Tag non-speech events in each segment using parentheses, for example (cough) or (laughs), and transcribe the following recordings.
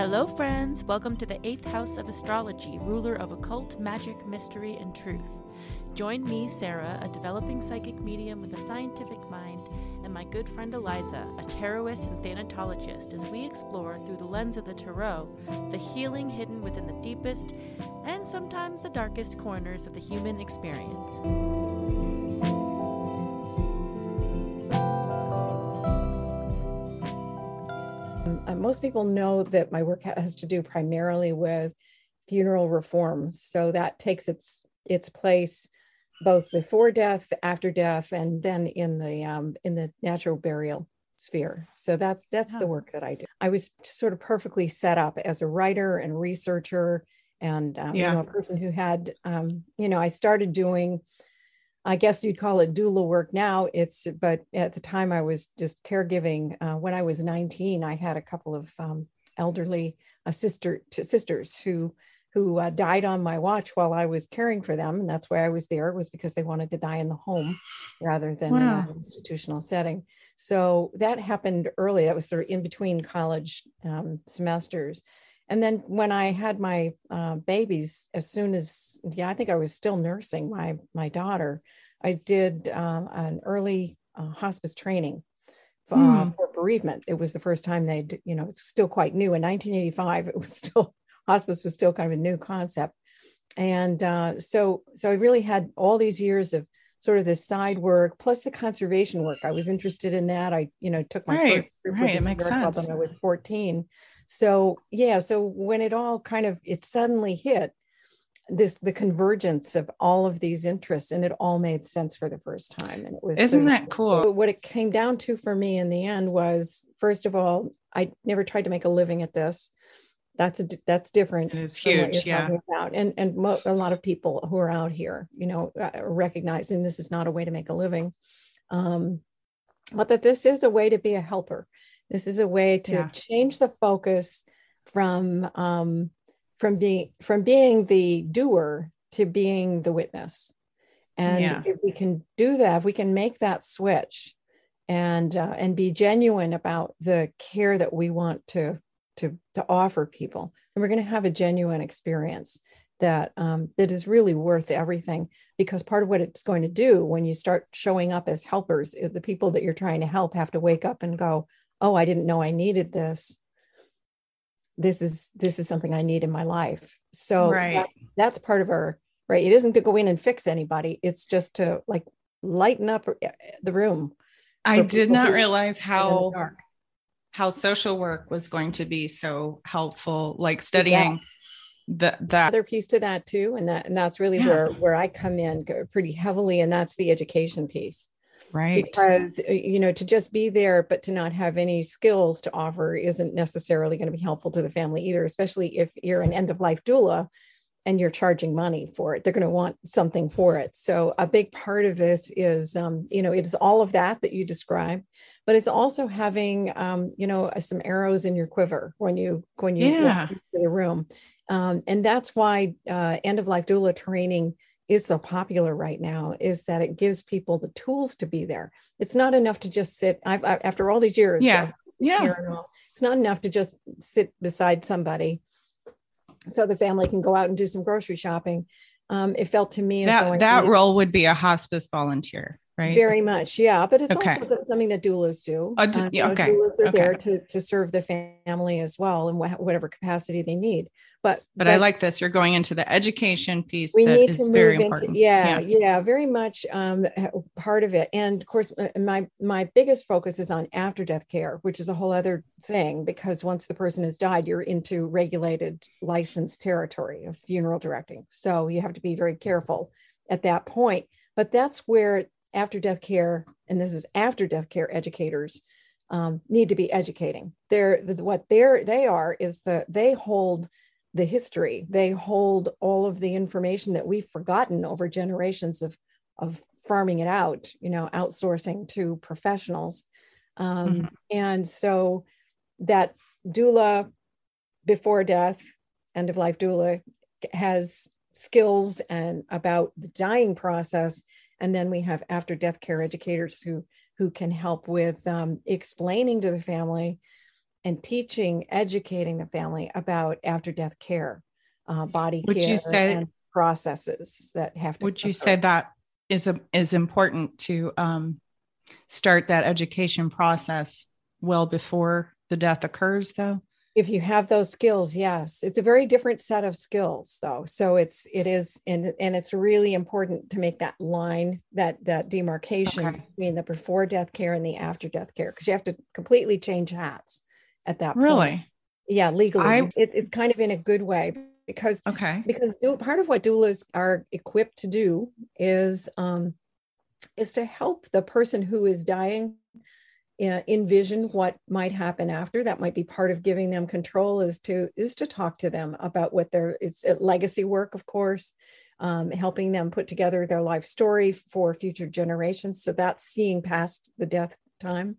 Hello, friends. Welcome to the eighth house of astrology, ruler of occult, magic, mystery, and truth. Join me, Sarah, a developing psychic medium with a scientific mind, and my good friend Eliza, a tarotist and thanatologist, as we explore through the lens of the tarot the healing hidden within the deepest and sometimes the darkest corners of the human experience. Uh, most people know that my work has to do primarily with funeral reforms. So that takes its its place both before death, after death, and then in the um, in the natural burial sphere. So that's that's yeah. the work that I do. I was sort of perfectly set up as a writer and researcher, and uh, yeah. you know a person who had um, you know I started doing I guess you'd call it doula work now. It's, but at the time I was just caregiving. Uh, when I was 19, I had a couple of um, elderly uh, sister sisters who who uh, died on my watch while I was caring for them, and that's why I was there. Was because they wanted to die in the home rather than wow. in an institutional setting. So that happened early. That was sort of in between college um, semesters, and then when I had my uh, babies, as soon as yeah, I think I was still nursing my my daughter. I did uh, an early uh, hospice training for, mm. for, bereavement. It was the first time they'd you know it's still quite new. In 1985, it was (laughs) still hospice was still kind of a new concept, and uh, so so I really had all these years of sort of this side work plus the conservation work. I was interested in that. I you know took my right, first group right. It makes sense. when I was 14 so yeah so when it all kind of it suddenly hit this the convergence of all of these interests and it all made sense for the first time and it was isn't that cool? What it came down to for me in the end was first of all i never tried to make a living at this. That's a that's different it's huge yeah. and and mo- a lot of people who are out here you know uh, recognizing this is not a way to make a living. Um but that this is a way to be a helper this is a way to yeah. change the focus from um, from being from being the doer to being the witness. And yeah. if we can do that, if we can make that switch and uh, and be genuine about the care that we want to to to offer people, and we're going to have a genuine experience that um, that is really worth everything because part of what it's going to do when you start showing up as helpers the people that you're trying to help have to wake up and go oh i didn't know i needed this this is this is something i need in my life so right. that's, that's part of our right it isn't to go in and fix anybody it's just to like lighten up uh, the room i did not realize how how social work was going to be so helpful like studying yeah. the that other piece to that too and that and that's really yeah. where where i come in pretty heavily and that's the education piece right. because uh, you know to just be there but to not have any skills to offer isn't necessarily going to be helpful to the family either especially if you're an end of life doula and you're charging money for it. They're going to want something for it. So a big part of this is um, you know it is all of that that you described but it's also having um, you know some arrows in your quiver when you when you yeah. the room. Um, and that's why uh, end of life doula training is so popular right now is that it gives people the tools to be there. It's not enough to just sit. I've, I, after all these years, yeah, yeah, it's not enough to just sit beside somebody, so the family can go out and do some grocery shopping. Um, it felt to me that that role would be a hospice volunteer right? Very much, yeah. But it's okay. also something that doulas do. Uh, d- yeah, okay. Doulas are okay. there to to serve the family as well in wh- whatever capacity they need. But, but, but I like this. You're going into the education piece. We need to move into yeah, yeah, yeah, very much um, part of it. And of course, my my biggest focus is on after death care, which is a whole other thing because once the person has died, you're into regulated, licensed territory of funeral directing. So you have to be very careful at that point. But that's where after death care, and this is after death care educators um, need to be educating. They're what they're they are is that they hold the history. They hold all of the information that we've forgotten over generations of of farming it out, you know, outsourcing to professionals. Um, mm-hmm. And so that doula before death, end of life doula, has skills and about the dying process and then we have after death care educators who who can help with um, explaining to the family and teaching, educating the family about after death care, uh, body would care, you say, and processes that have to. Would you say that is a, is important to um, start that education process well before the death occurs, though? If you have those skills yes it's a very different set of skills though so it's it is and and it's really important to make that line that that demarcation Okay. between the before death care and the after death care because you have to completely change hats at that point. Really? yeah legally I- it, it's kind of in a good way because Okay. because du- part of what doulas are equipped to do is um, is to help the person who is dying envision what might happen after. That might be part of giving them control is to is to talk to them about what their it's uh, legacy work of course um, helping them put together their life story for future generations. So that's seeing past the death time.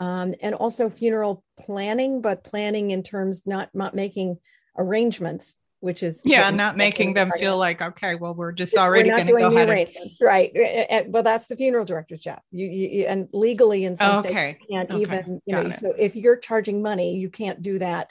Um, and also funeral planning but planning in terms not not making arrangements which is Yeah, not making them feel like, okay, well, we're just we're already not going to doing go the ahead. And, arrangements, right? Uh, uh, Well, that's the funeral director's job. You, you, and legally in some states, okay. you can't okay, even, you know, it. so if you're charging money, you can't do that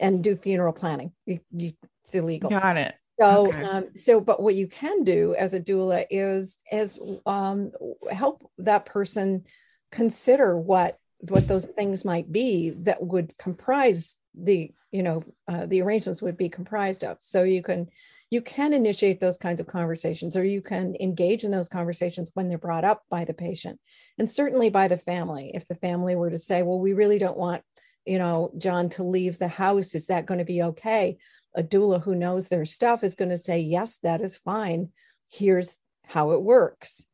and do funeral planning. You, you, it's illegal. Got it. So, Okay. um, so, but what you can do as a doula is, is um, help that person consider what what those things might be that would comprise the, you know, uh, the arrangements would be comprised of. So you can you can initiate those kinds of conversations, or you can engage in those conversations when they're brought up by the patient, and certainly by the family. If the family were to say, "Well, we really don't want." You know, John to leave the house. Is that going to be okay? a doula who knows their stuff is going to say, yes, that is fine. Here's how it works.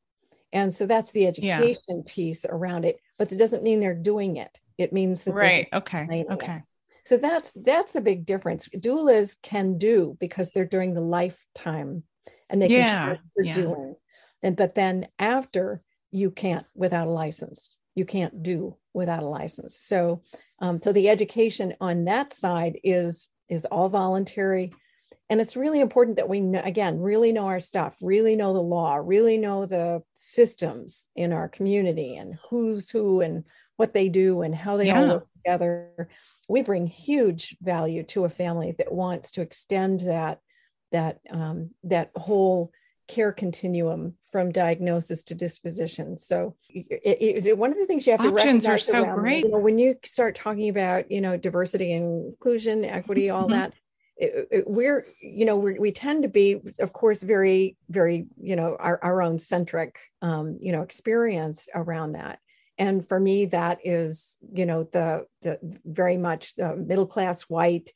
And so that's the Yeah. education piece around it, but it doesn't mean they're doing it. It means that Right. Okay. explaining it. So that's that's a big difference. Doulas can do because they're during the lifetime and they Yeah, can they're yeah. doing. And but then after you can't without a license. You can't do without a license. So um, so the education on that side is is all voluntary. And it's really important that we know, again really know our stuff, really know the law, really know the systems in our community and who's who and what they do and how they all work together we bring huge value to a family that wants to extend that that um, that whole care continuum from diagnosis to disposition. So, it, it- it- one of the things you have to Options are so around, great. You know, when you start talking about you know diversity and inclusion, equity, all Mhm. that. It- it- we're you know we're, we tend to be of course very very you know our, our own centric um, you know experience around that. And for me that is you know the, the very much the middle class white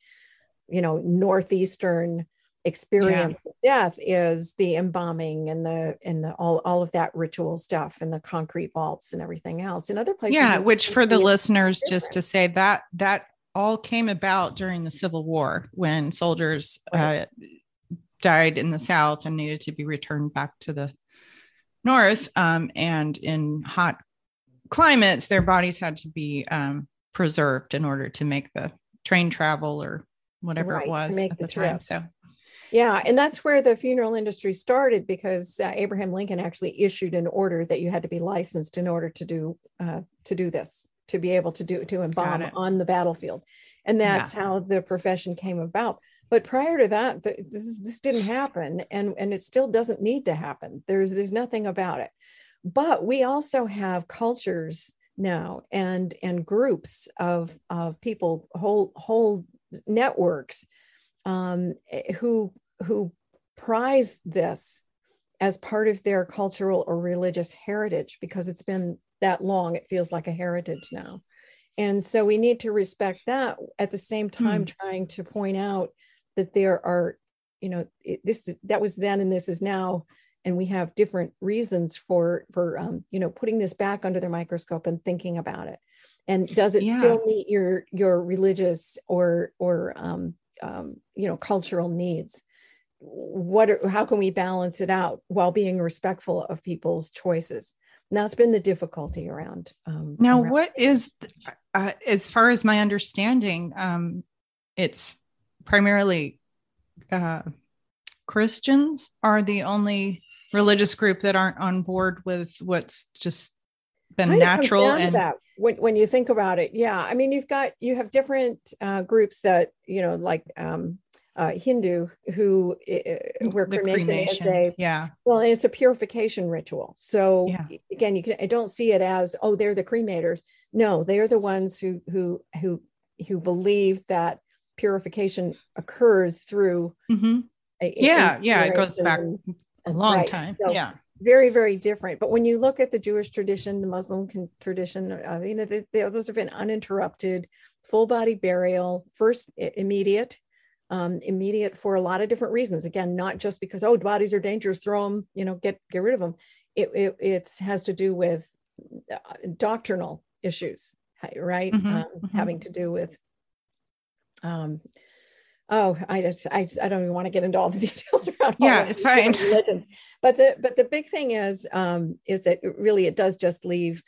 you know northeastern experience of death is the embalming and the and the all, all of that ritual stuff and the concrete vaults and everything else. In other places yeah which for the listeners just to say that that all came about during the civil war when soldiers uh, died in the south and needed to be returned back to the north um, and in hot climates their bodies had to be um, preserved in order to make the train travel or whatever Right, it was at the the time so. Yeah, and that's where the funeral industry started because uh, Abraham Lincoln actually issued an order that you had to be licensed in order to do uh, to do this, to be able to do to embalm on the battlefield, and that's how the profession came about. But prior to that, th- this this didn't happen, and and it still doesn't need to happen. There's there's nothing about it. But we also have cultures now and and groups of of people, whole whole networks um, eh, who who prize this as part of their cultural or religious heritage because it's been that long it feels like a heritage now. And so we need to respect that at the same time trying to point out that there are you know it, this that was then and this is now and we have different reasons for for um, you know putting this back under the microscope and thinking about it. And does it Yeah. still meet your your religious or or um, um, you know cultural needs? What are, how can we balance it out while being respectful of people's choices that's been the difficulty around um, Now, around- what is, uh, as far as my understanding, um, it's primarily uh, Christians are the only religious group that aren't on board with what's just been Kind natural and that when, when you think about it. Yeah i mean you've got you have different uh, groups that you know like um, uh, hindu who uh, where the cremation, is a yeah well it's a purification ritual so Yeah. again you can i don't see it as oh they're the cremators no they are the ones who who who who believe that purification occurs through Mhm. a, Yeah, a yeah, it goes back and- a long right. time So yeah very very different but when you look at the jewish tradition the muslim con- tradition uh, you know they, they, those have been uninterrupted full body burial first immediate um, immediate for a lot of different reasons again not just because oh bodies are dangerous throw them you know get get rid of them it, it it's has to do with uh, doctrinal issues right Mhm, um, mhm. having to do with um oh i just I, I don't even want to get into all the (laughs) details around Yeah, it's fine. religions. but the but the big thing is um is that it really it does just leave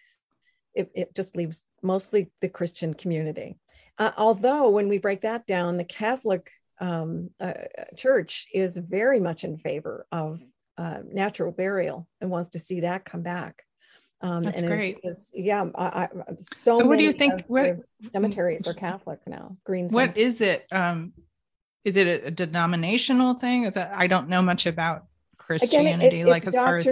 it, it just leaves mostly the christian community uh, although when we break that down the catholic um, uh, church is very much in favor of uh, natural burial and wants to see that come back. Um, That's and great. is- yeah I, I, so, So what do you think- what- cemeteries are catholic now green what is it um is it a, denominational thing? Is that i don't know much about Again, it- christianity like it's as far as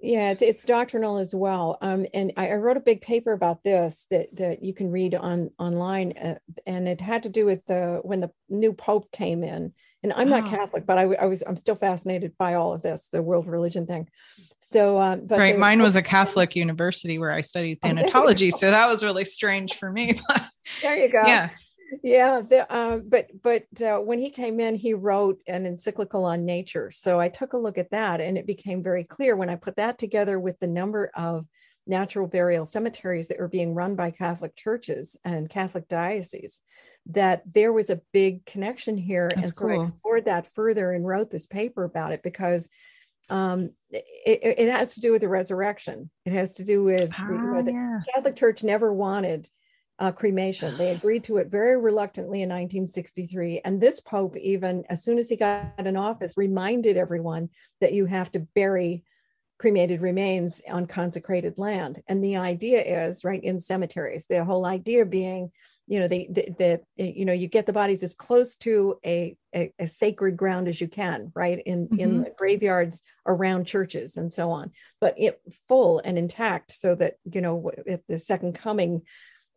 yeah it's, it's doctrinal as well um, and I, I wrote a big paper about this that that you can read on online uh, and it had to do with the when the new pope came in and i'm not Oh. catholic but I was i'm still fascinated by all of this the world religion thing so um but right mine was a catholic university where i studied (laughs) Oh, thanatology go. so that was really strange for me (laughs) but there you go yeah yeah the, uh, but but uh, when he came in he wrote an encyclical on nature. So i took a look at that and it became very clear when i put that together with the number of natural burial cemeteries that were being run by catholic churches and catholic dioceses that there was a big connection here. And That's so i explored that further and wrote this paper about it because um, it, it has to do with the resurrection. It has to do with you know, Ah, the, yeah. Catholic Church never wanted uh, cremation. They (sighs) agreed to it very reluctantly in 1963. And this Pope, even as soon as he got in office, reminded everyone that you have to bury cremated remains on consecrated land. And the idea is, right, in cemeteries, the whole idea being, you know, the, the, the you know, you get the bodies as close to a, a, a sacred ground as you can, right, in, in Mhm. the graveyards around churches and so on, but it full and intact so that, you know, at the second coming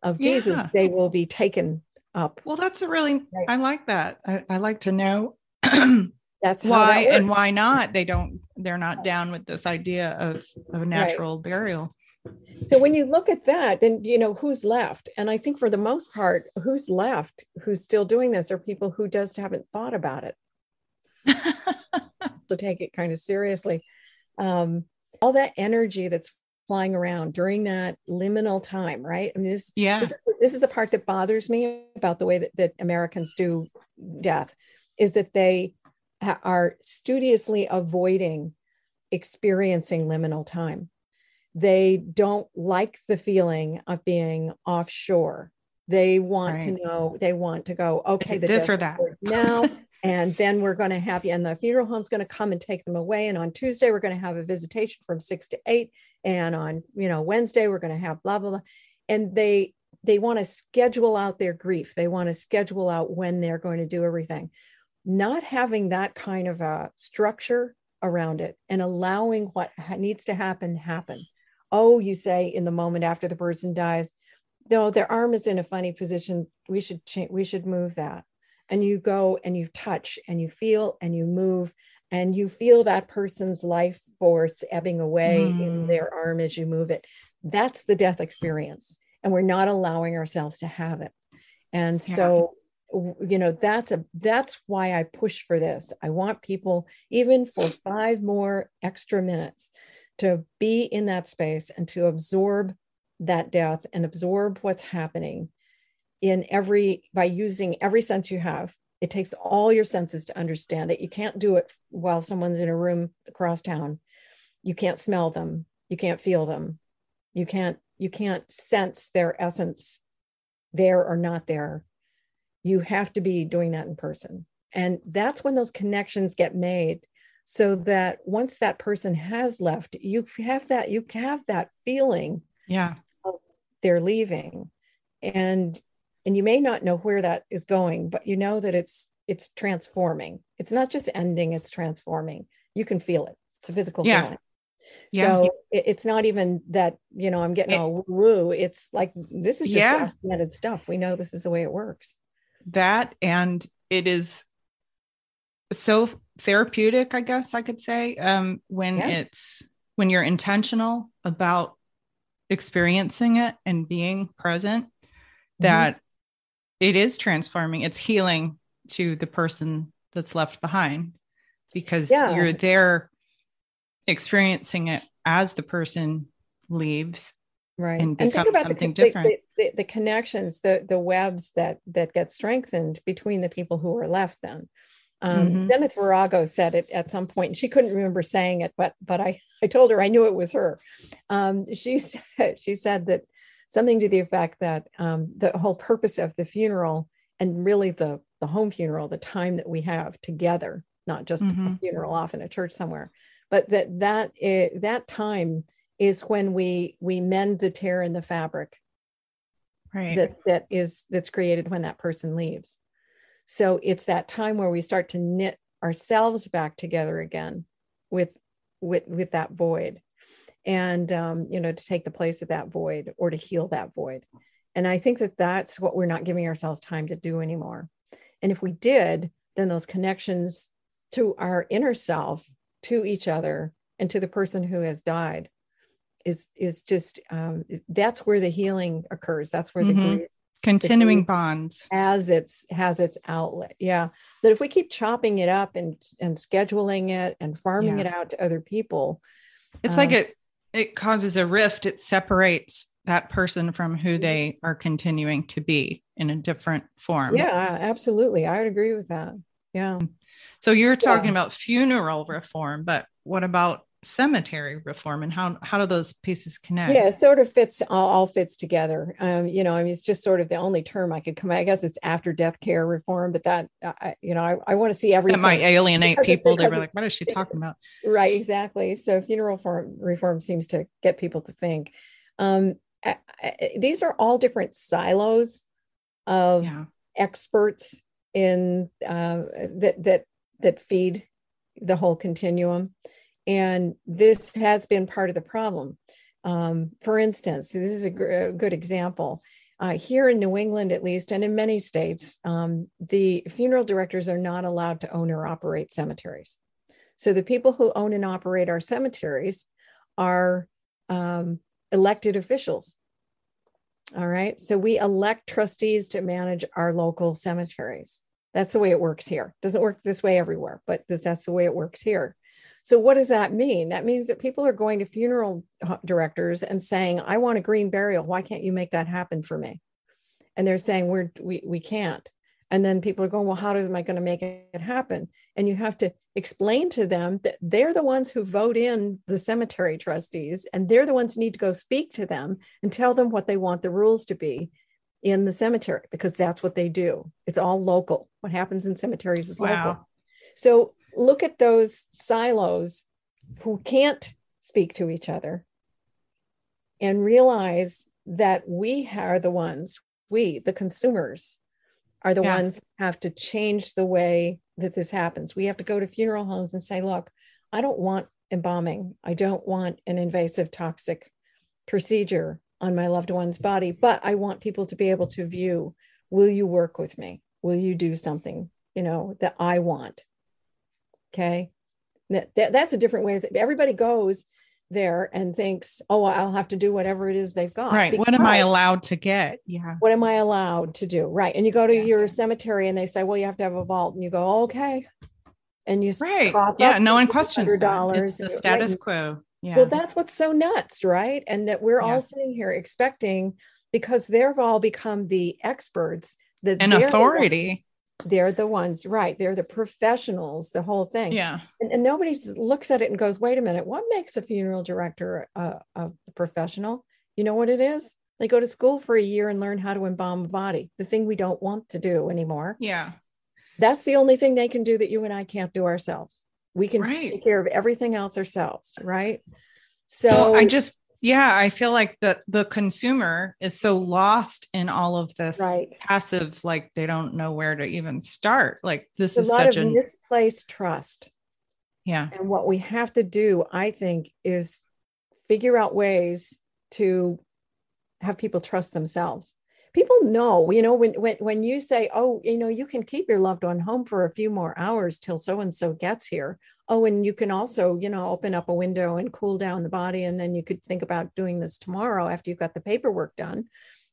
of Jesus, Yeah. they will be taken up. well that's a really Right. i like that i, I like to know (clears throat) That's why that and why not they don't they're not down with this idea of of natural burial So when you look at that, then you know who's left. And I think for the most part, who's left, who's still doing this, are people who just haven't thought about it. (laughs) So take it kind of seriously. Um, all that energy that's flying around during that liminal time, right? I mean, this yeah this, this is the part that bothers me about the way that, that Americans do death is that they ha- are studiously avoiding experiencing liminal time. They don't like the feeling of being offshore. They want to know, they want to go, okay, the this or that? now. (laughs) and then we're going to have you, and the funeral home's going to come and take them away. And on Tuesday, we're going to have a visitation from six to eight. And on, you know, Wednesday, we're going to have blah, blah, blah. And they, they want to schedule out their grief. They want to schedule out when they're going to do everything. Not having that kind of a structure around it and allowing what needs to happen happen. Oh, you say in the moment after the person dies, no, their arm is in a funny position. We should change. We should move that. And you go and you touch and you feel and you move and you feel that person's life force ebbing away in Mm. their arm as you move it. That's the death experience. And we're not allowing ourselves to have it. And Yeah. so you know that's a that's why i push for this i want people even for five more extra minutes to be in that space and to absorb that death and absorb what's happening in every by using every sense you have it takes all your senses to understand it. You can't do it while someone's in a room across town. You can't smell them. You can't feel them. You can't you can't sense their essence there or not there. You have to be doing that in person. And that's when those connections get made so that once that person has left you have that you have that feeling Yeah. They're leaving. And and you may not know where that is going, but you know that it's it's transforming. It's not just ending, it's transforming. You can feel it. It's a physical Yeah. feeling. Yeah. So it, it's not even that, you know, I'm getting It- all woo. Woo. It's like this is just Yeah. documented stuff. We know this is the way it works. that and it is so therapeutic i guess i could say um when Yeah. it's when you're intentional about experiencing it and being present Mm-hmm. that it is transforming it's healing to the person that's left behind because Yeah. you're there experiencing it as the person leaves right and think about something the, different. the, the, the connections the the webs that that get strengthened between the people who are left then um Mhm. Zenith Virago said it at some point and she couldn't remember saying it but but I I told her I knew it was her um she (laughs) said she said that something to the effect that um the whole purpose of the funeral and really the the home funeral the time that we have together not just a Mhm. funeral off in a church somewhere but that that that time is when we we mend the tear in the fabric right. that that is that's created when that person leaves. So it's that time where we start to knit ourselves back together again with with with that void and um, you know to take the place of that void or to heal that void. And i think that that's what we're not giving ourselves time to do anymore. And if we did then those connections to our inner self to each other and to the person who has died is is just um, that's where the healing occurs. That's where Mhm. the grief continuing grief- bonds. has its has its outlet. Yeah. That if we keep chopping it up and and scheduling it and farming Yeah. it out to other people It's like Um, it it causes a rift. It separates that person from who Mm-hmm. they are continuing to be in a different form. yeah absolutely i would agree with that yeah So you're talking Yeah. about funeral reform, but what about cemetery reform and how how do those pieces connect? yeah it sort of fits all, all fits together um you know i mean it's just sort of the only term i could come i guess it's after death care reform but that uh, I, you know i, I want to see That everything might alienate Because people. They were like, what is she talking about? right exactly so funeral reform reform seems to get people to think um I, I- these are all different silos of Yeah. experts in uh, that that that feed the whole continuum and this has been part of the problem um, for instance this is a, gr- a good example uh, here in new england at least and in many states um, the funeral directors are not allowed to own or operate cemeteries so the people who own and operate our cemeteries are um, elected officials all right. So we elect trustees to manage our local cemeteries. That's the way it works here. Doesn't work this way everywhere, but this, that's the way it works here. So what does that mean? That means that people are going to funeral uh, directors and saying, "I want a green burial. Why can't you make that happen for me?" And they're saying, "We're we we can't." And then people are going, "Well, how am I going to make it happen?" And you have to explain to them that they're the ones who vote in the cemetery trustees, and they're the ones who need to go speak to them and tell them what they want the rules to be in the cemetery because that's what they do. It's all local. What happens in cemeteries is local. So look at those silos who can't speak to each other and realize that we are the ones, we, the consumers, are the Yeah. ones who have to change the way that this happens. We have to go to funeral homes and say, look, I don't want embalming. I don't want an invasive toxic procedure on my loved one's body, but I want people to be able to view, will you work with me? Will you do something, you know, that I want? Okay. That, that- that's a different way of everybody goes there and thinks, oh, I'll have to do whatever it is they've got. Right. What am I allowed to get? Yeah. what am I allowed to do? Right. And you go to Yeah. your cemetery and they say, well, you have to have a vault. And you go, okay. And you Right. Yeah. No one $100 questions that. It's the status right. quo. Yeah. Well, that's what's so nuts, right? And that we're Yeah. all sitting here expecting because they've all become the experts that An the authority. They're the ones, right? They're the professionals, the whole thing. Yeah. And, and nobody looks at it and goes, wait a minute, what makes a funeral director a, a professional? You know what it is? They go to school for a year and learn how to embalm a body, the thing we don't want to do anymore. Yeah. That's the only thing they can do that you and I can't do ourselves. We can Right. take care of everything else ourselves, right? So, So, I just yeah, I feel like the the consumer is so lost in all of this Right. passive, like they don't know where to even start. Like this There's is a lot such of a misplaced trust. yeah, And what we have to do, I think, is figure out ways to have people trust themselves. People know, you know, when when when you say, "Oh, you know, you can keep your loved one home for a few more hours till so and so gets here." Oh, and you can also, you know, open up a window and cool down the body, and then you could think about doing this tomorrow after you've got the paperwork done.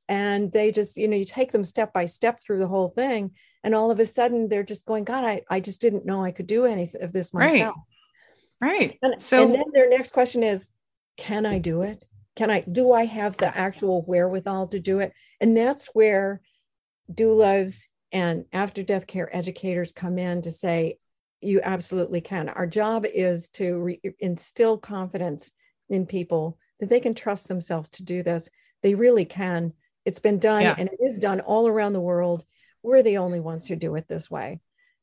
And they just, you know, you take them step by step through the whole thing, and all of a sudden they're just going, "God, I, I just didn't know I could do any of this myself Right. myself." right. And, So- and then their next question is, can I do it? Can I, do I have the actual wherewithal to do it? And that's where doulas and after death care educators come in to say, you absolutely can. Our job is to re- instill confidence in people that they can trust themselves to do this. They really can. It's been done Yeah. and it is done all around the world. We're the only ones who do it this way.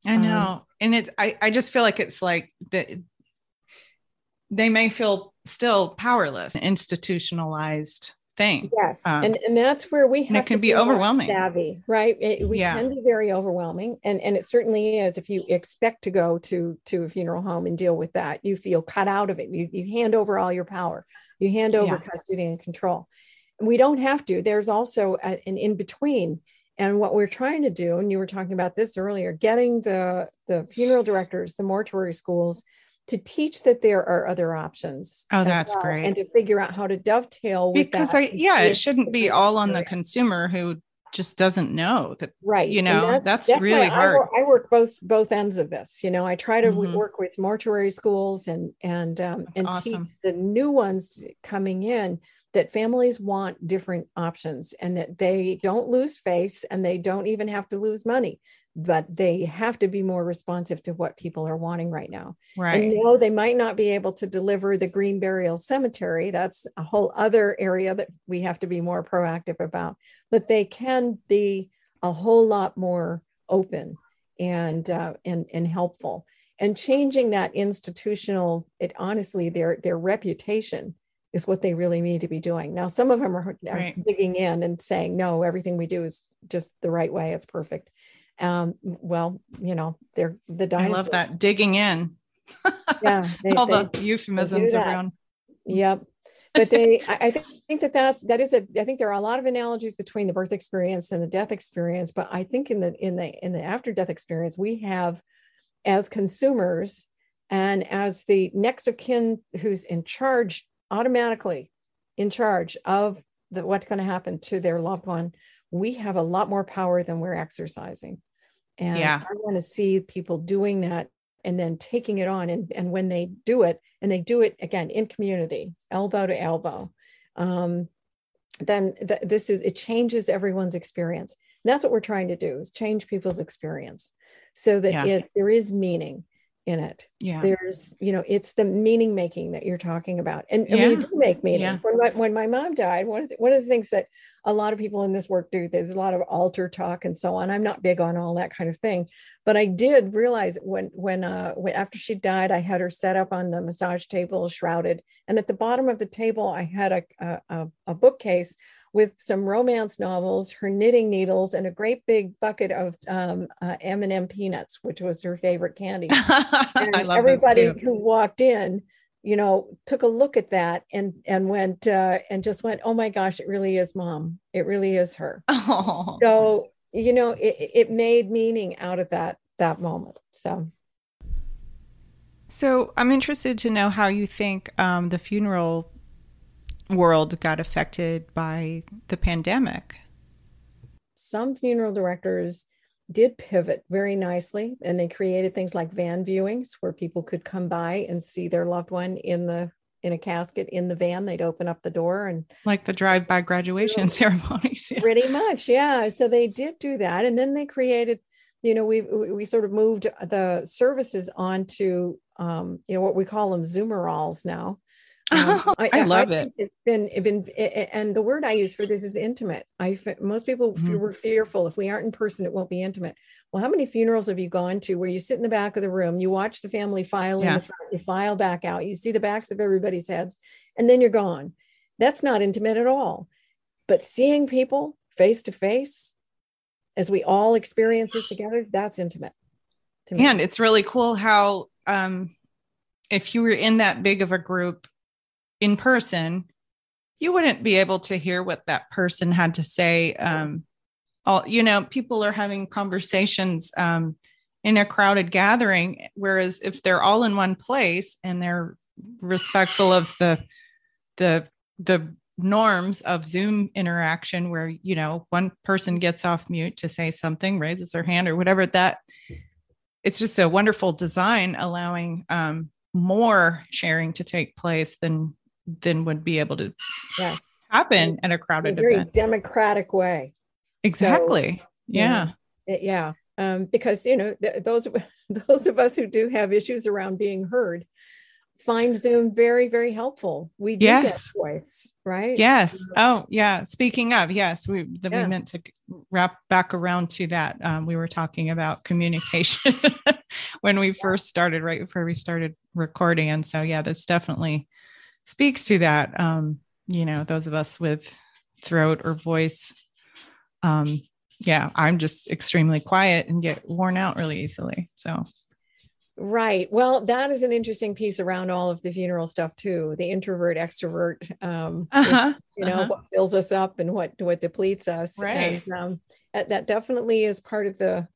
I Um, know. and it's I, I just feel like it's like that they may feel still powerless, institutionalized thing. Yes, Um, and and that's where we and it have can to be more overwhelming. savvy, right? It, we Yeah. can be very overwhelming, and and it certainly is. If you expect to go to to a funeral home and deal with that, you feel cut out of it. You you hand over all your power. You hand over Yeah. custody and control. We don't have to. There's also a, an in between. And what we're trying to do, and you were talking about this earlier, getting the the funeral directors, the mortuary schools, to teach that there are other options. Oh, that's great. And to figure out how to dovetail with Because that I yeah, it shouldn't be all on the consumer who just doesn't know that right you and know, that's why really I hard. I, work both both ends of this you know i try to Mhm. work with mortuary schools and and um, and awesome. teach the new ones coming in that families want different options and that they don't lose face and they don't even have to lose money but they have to be more responsive to what people are wanting right now right. and no, they might not be able to deliver the green burial cemetery. That's a whole other area that we have to be more proactive about. But they can be a whole lot more open and uh, and and helpful. And changing that institutional, it honestly, their their reputation is what they really need to be doing. Now, some of them are, are Right. digging in and saying, no, everything we do is just the right way. It's perfect. Um, well, you know, they're the dinosaurs. I love that digging in Yeah, (laughs) they- all they- the euphemisms around. Yep. But they, I, I think- think that that's, that is a, I think there are a lot of analogies between the birth experience and the death experience. But I think in the, in the, in the after death experience, we have as consumers and as the next of kin who's in charge, automatically in charge of the, what's going to happen to their loved one, we have a lot more power than we're exercising. And Yeah. I want to see people doing that and then taking it on. And, and when they do it, and they do it again in community, elbow to elbow, um, then th- this is it changes everyone's experience. And that's what we're trying to do is change people's experience so that Yeah. it there is meaning in it. Yeah. There's, you know, it's the meaning making that you're talking about. And, and we do make meaning. Yeah. When, my, when my mom died, one of, the, one of the things that a lot of people in this work do, there's a lot of altar talk and so on. I'm not big on all that kind of thing. But I did realize when, when, uh, when after she died, I had her set up on the massage table, shrouded. And at the bottom of the table, I had a, a, a bookcase with some romance novels, her knitting needles, and a great big bucket of um, uh, M&M peanuts, which was her favorite candy. (laughs) And I love those everybody too. who walked in you know took a look at that and and went uh, and just went oh my gosh it really is mom. It really is her. (laughs) Oh. so you know it, it made meaning out of that that moment. So. So I'm interested to know how you think um, the funeral world got affected by the pandemic. some funeral directors did pivot very nicely and they created things like van viewings where people could come by and see their loved one in the in a casket in the van they'd open up the door and Like the drive-by graduation ceremonies. Yeah. pretty much yeah so they did do that and then they created you know we we sort of moved the services onto um you know what we call them zoomeralls now Um, (laughs) I love it. It's been, it's been, a- and the word I use for this is intimate. I most people Mhm. were fearful if we aren't in person, it won't be intimate. Well, how many funerals have you gone to where you sit in the back of the room, you watch the family file in the front, you file back out, you see the backs of everybody's heads, and then you're gone. That's not intimate at all. But seeing people face to face, as we all experience this together, that's intimate. To me. And it's really cool how, um, if you were in that big of a group in person, you wouldn't be able to hear what that person had to say. Um, all you know, people are having conversations um, in a crowded gathering, whereas if they're all in one place and they're respectful of the the the norms of Zoom interaction where, you know, one person gets off mute to say something, raises their hand or whatever that it's just a wonderful design allowing um, more sharing to take place than than would be able to yes. happen in a crowded in a very event. democratic way. Exactly. So, yeah. Yeah. yeah. Um, because you know th- those (laughs) those of us who do have issues around being heard find Zoom very, very helpful. We do yes. get voice, right? Yes. Oh, yeah. Speaking of, yes, we yeah. we meant to wrap back around to that. Um, we were talking about communication (laughs) when we first started, right before we started recording, and so yeah, this definitely speaks to that. Um, you know, those of us with throat or voice. Um, yeah, I'm just extremely quiet and get worn out really easily. So Right. Well, that is an interesting piece around all of the funeral stuff too. The introvert, extrovert, um, (laughs) uh-huh. you know, uh-huh. what fills us up and what what depletes us. Right. And, um, that definitely is part of the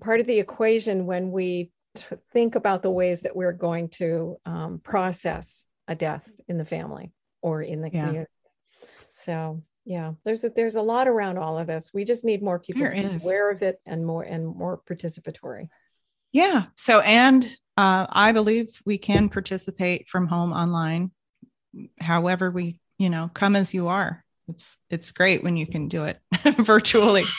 part of the equation when we t- think about the ways that we're going to um, process a death in the family or in the yeah. community. So yeah, there's a, there's a lot around all of this. We just need more people there to be aware of it and more and more participatory. Yeah. So, and uh, I believe we can participate from home online, however we, you know, come as you are. It's it's great when you can do it (laughs) virtually. (laughs)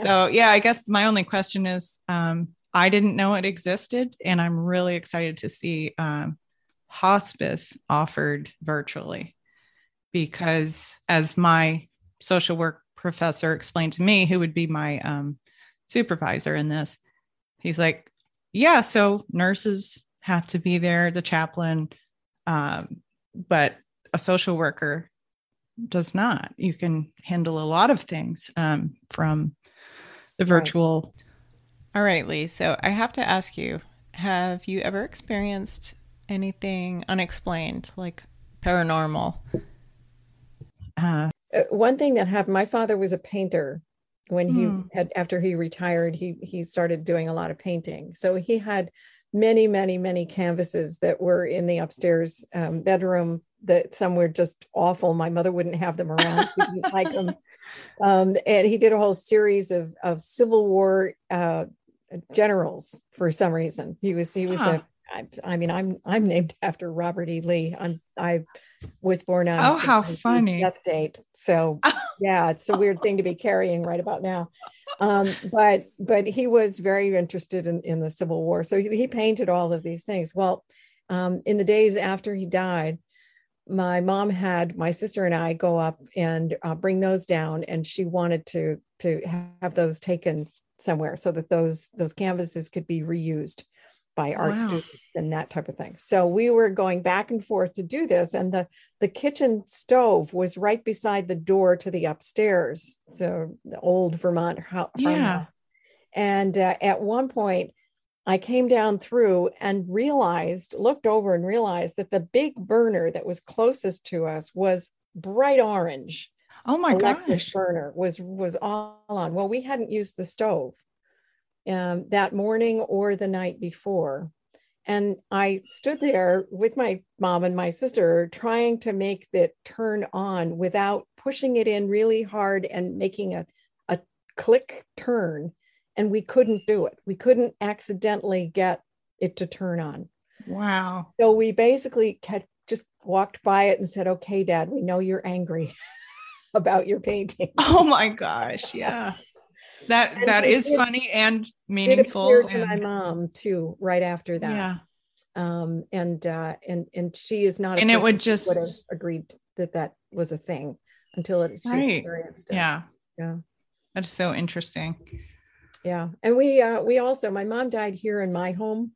So, yeah, I guess my only question is, um, I didn't know it existed, and I'm really excited to see um, hospice offered virtually, because as my social work professor explained to me, who would be my um, supervisor in this, he's like, yeah, so nurses have to be there, the chaplain, um, but a social worker does not. You can handle a lot of things um, from the virtual. All right, Lee. So I have to ask you have you ever experienced anything unexplained, like paranormal? Uh, one thing that happened, my father was a painter when he mm. had after he retired he he started doing a lot of painting so he had many many many canvases that were in the upstairs um, bedroom that some were just awful my mother wouldn't have them around she didn't like them (laughs) um, and he did a whole series of of civil war uh, generals for some reason he was he was huh. a I, I mean i'm i'm named (laughs) after robert e. Lee. I'm i was born on oh how funny. death date. So (laughs) yeah it's a weird thing to be carrying right about now. Um, but but he was very interested in, in the civil war. So he, he painted all of these things. Well um, in the days after he died my mom had my sister and i go up and uh, bring those down and she wanted to to have those taken somewhere so that those those canvases could be reused by art wow. students and that type of thing. So we were going back and forth to do this, and the the kitchen stove was right beside the door to the upstairs. So the old Vermont house. Yeah. And uh, at one point, I came down through and realized, looked over and realized that the big burner that was closest to us was bright orange. Oh my gosh! Burner was was all on. Well, we hadn't used the stove um, that morning or the night before. And I stood there with my mom and my sister trying to make it turn on without pushing it in really hard and making a, a click turn. And we couldn't do it. We couldn't accidentally get it to turn on. Wow. So we basically kept, just walked by it and said, okay, dad, we know you're angry (laughs) about your painting. Oh my gosh. Yeah that and that is funny and meaningful. to my mom too, right after that. Yeah. Um, and uh, and and she is not. and it would just would have agreed that that was a thing until it, she right. experienced it. Yeah. Yeah. That's so interesting. Yeah, and we uh, we also my mom died here in my home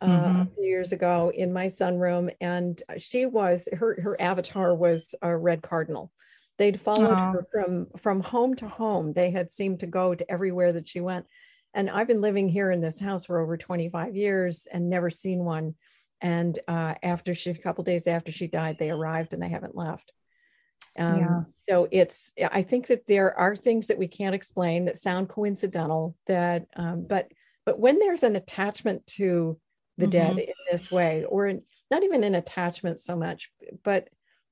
uh, mm-hmm. a few years ago in my sunroom, and she was her her avatar was a red cardinal. They'd followed her from from home to home. They had seemed to go to everywhere that she went. And I've been living here in this house for over 25 years and never seen one. And uh, after she, a couple days after she died, they arrived and they haven't left. Um, yeah. So it's, I think that there are things that we can't explain that sound coincidental. That, um, but, but when there's an attachment to the mm-hmm. dead in this way, or in, not even an attachment so much, but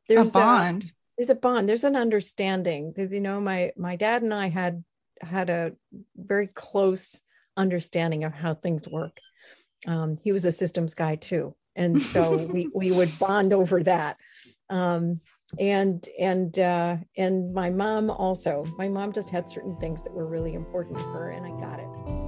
there's a bond. A, there's a bond. There's an understanding. You know, my my dad and I had had a very close understanding of how things work. Um, he was a systems guy too, and so we (laughs) we would bond over that. Um, and and uh, and my mom also. My mom just had certain things that were really important to her, and I got it.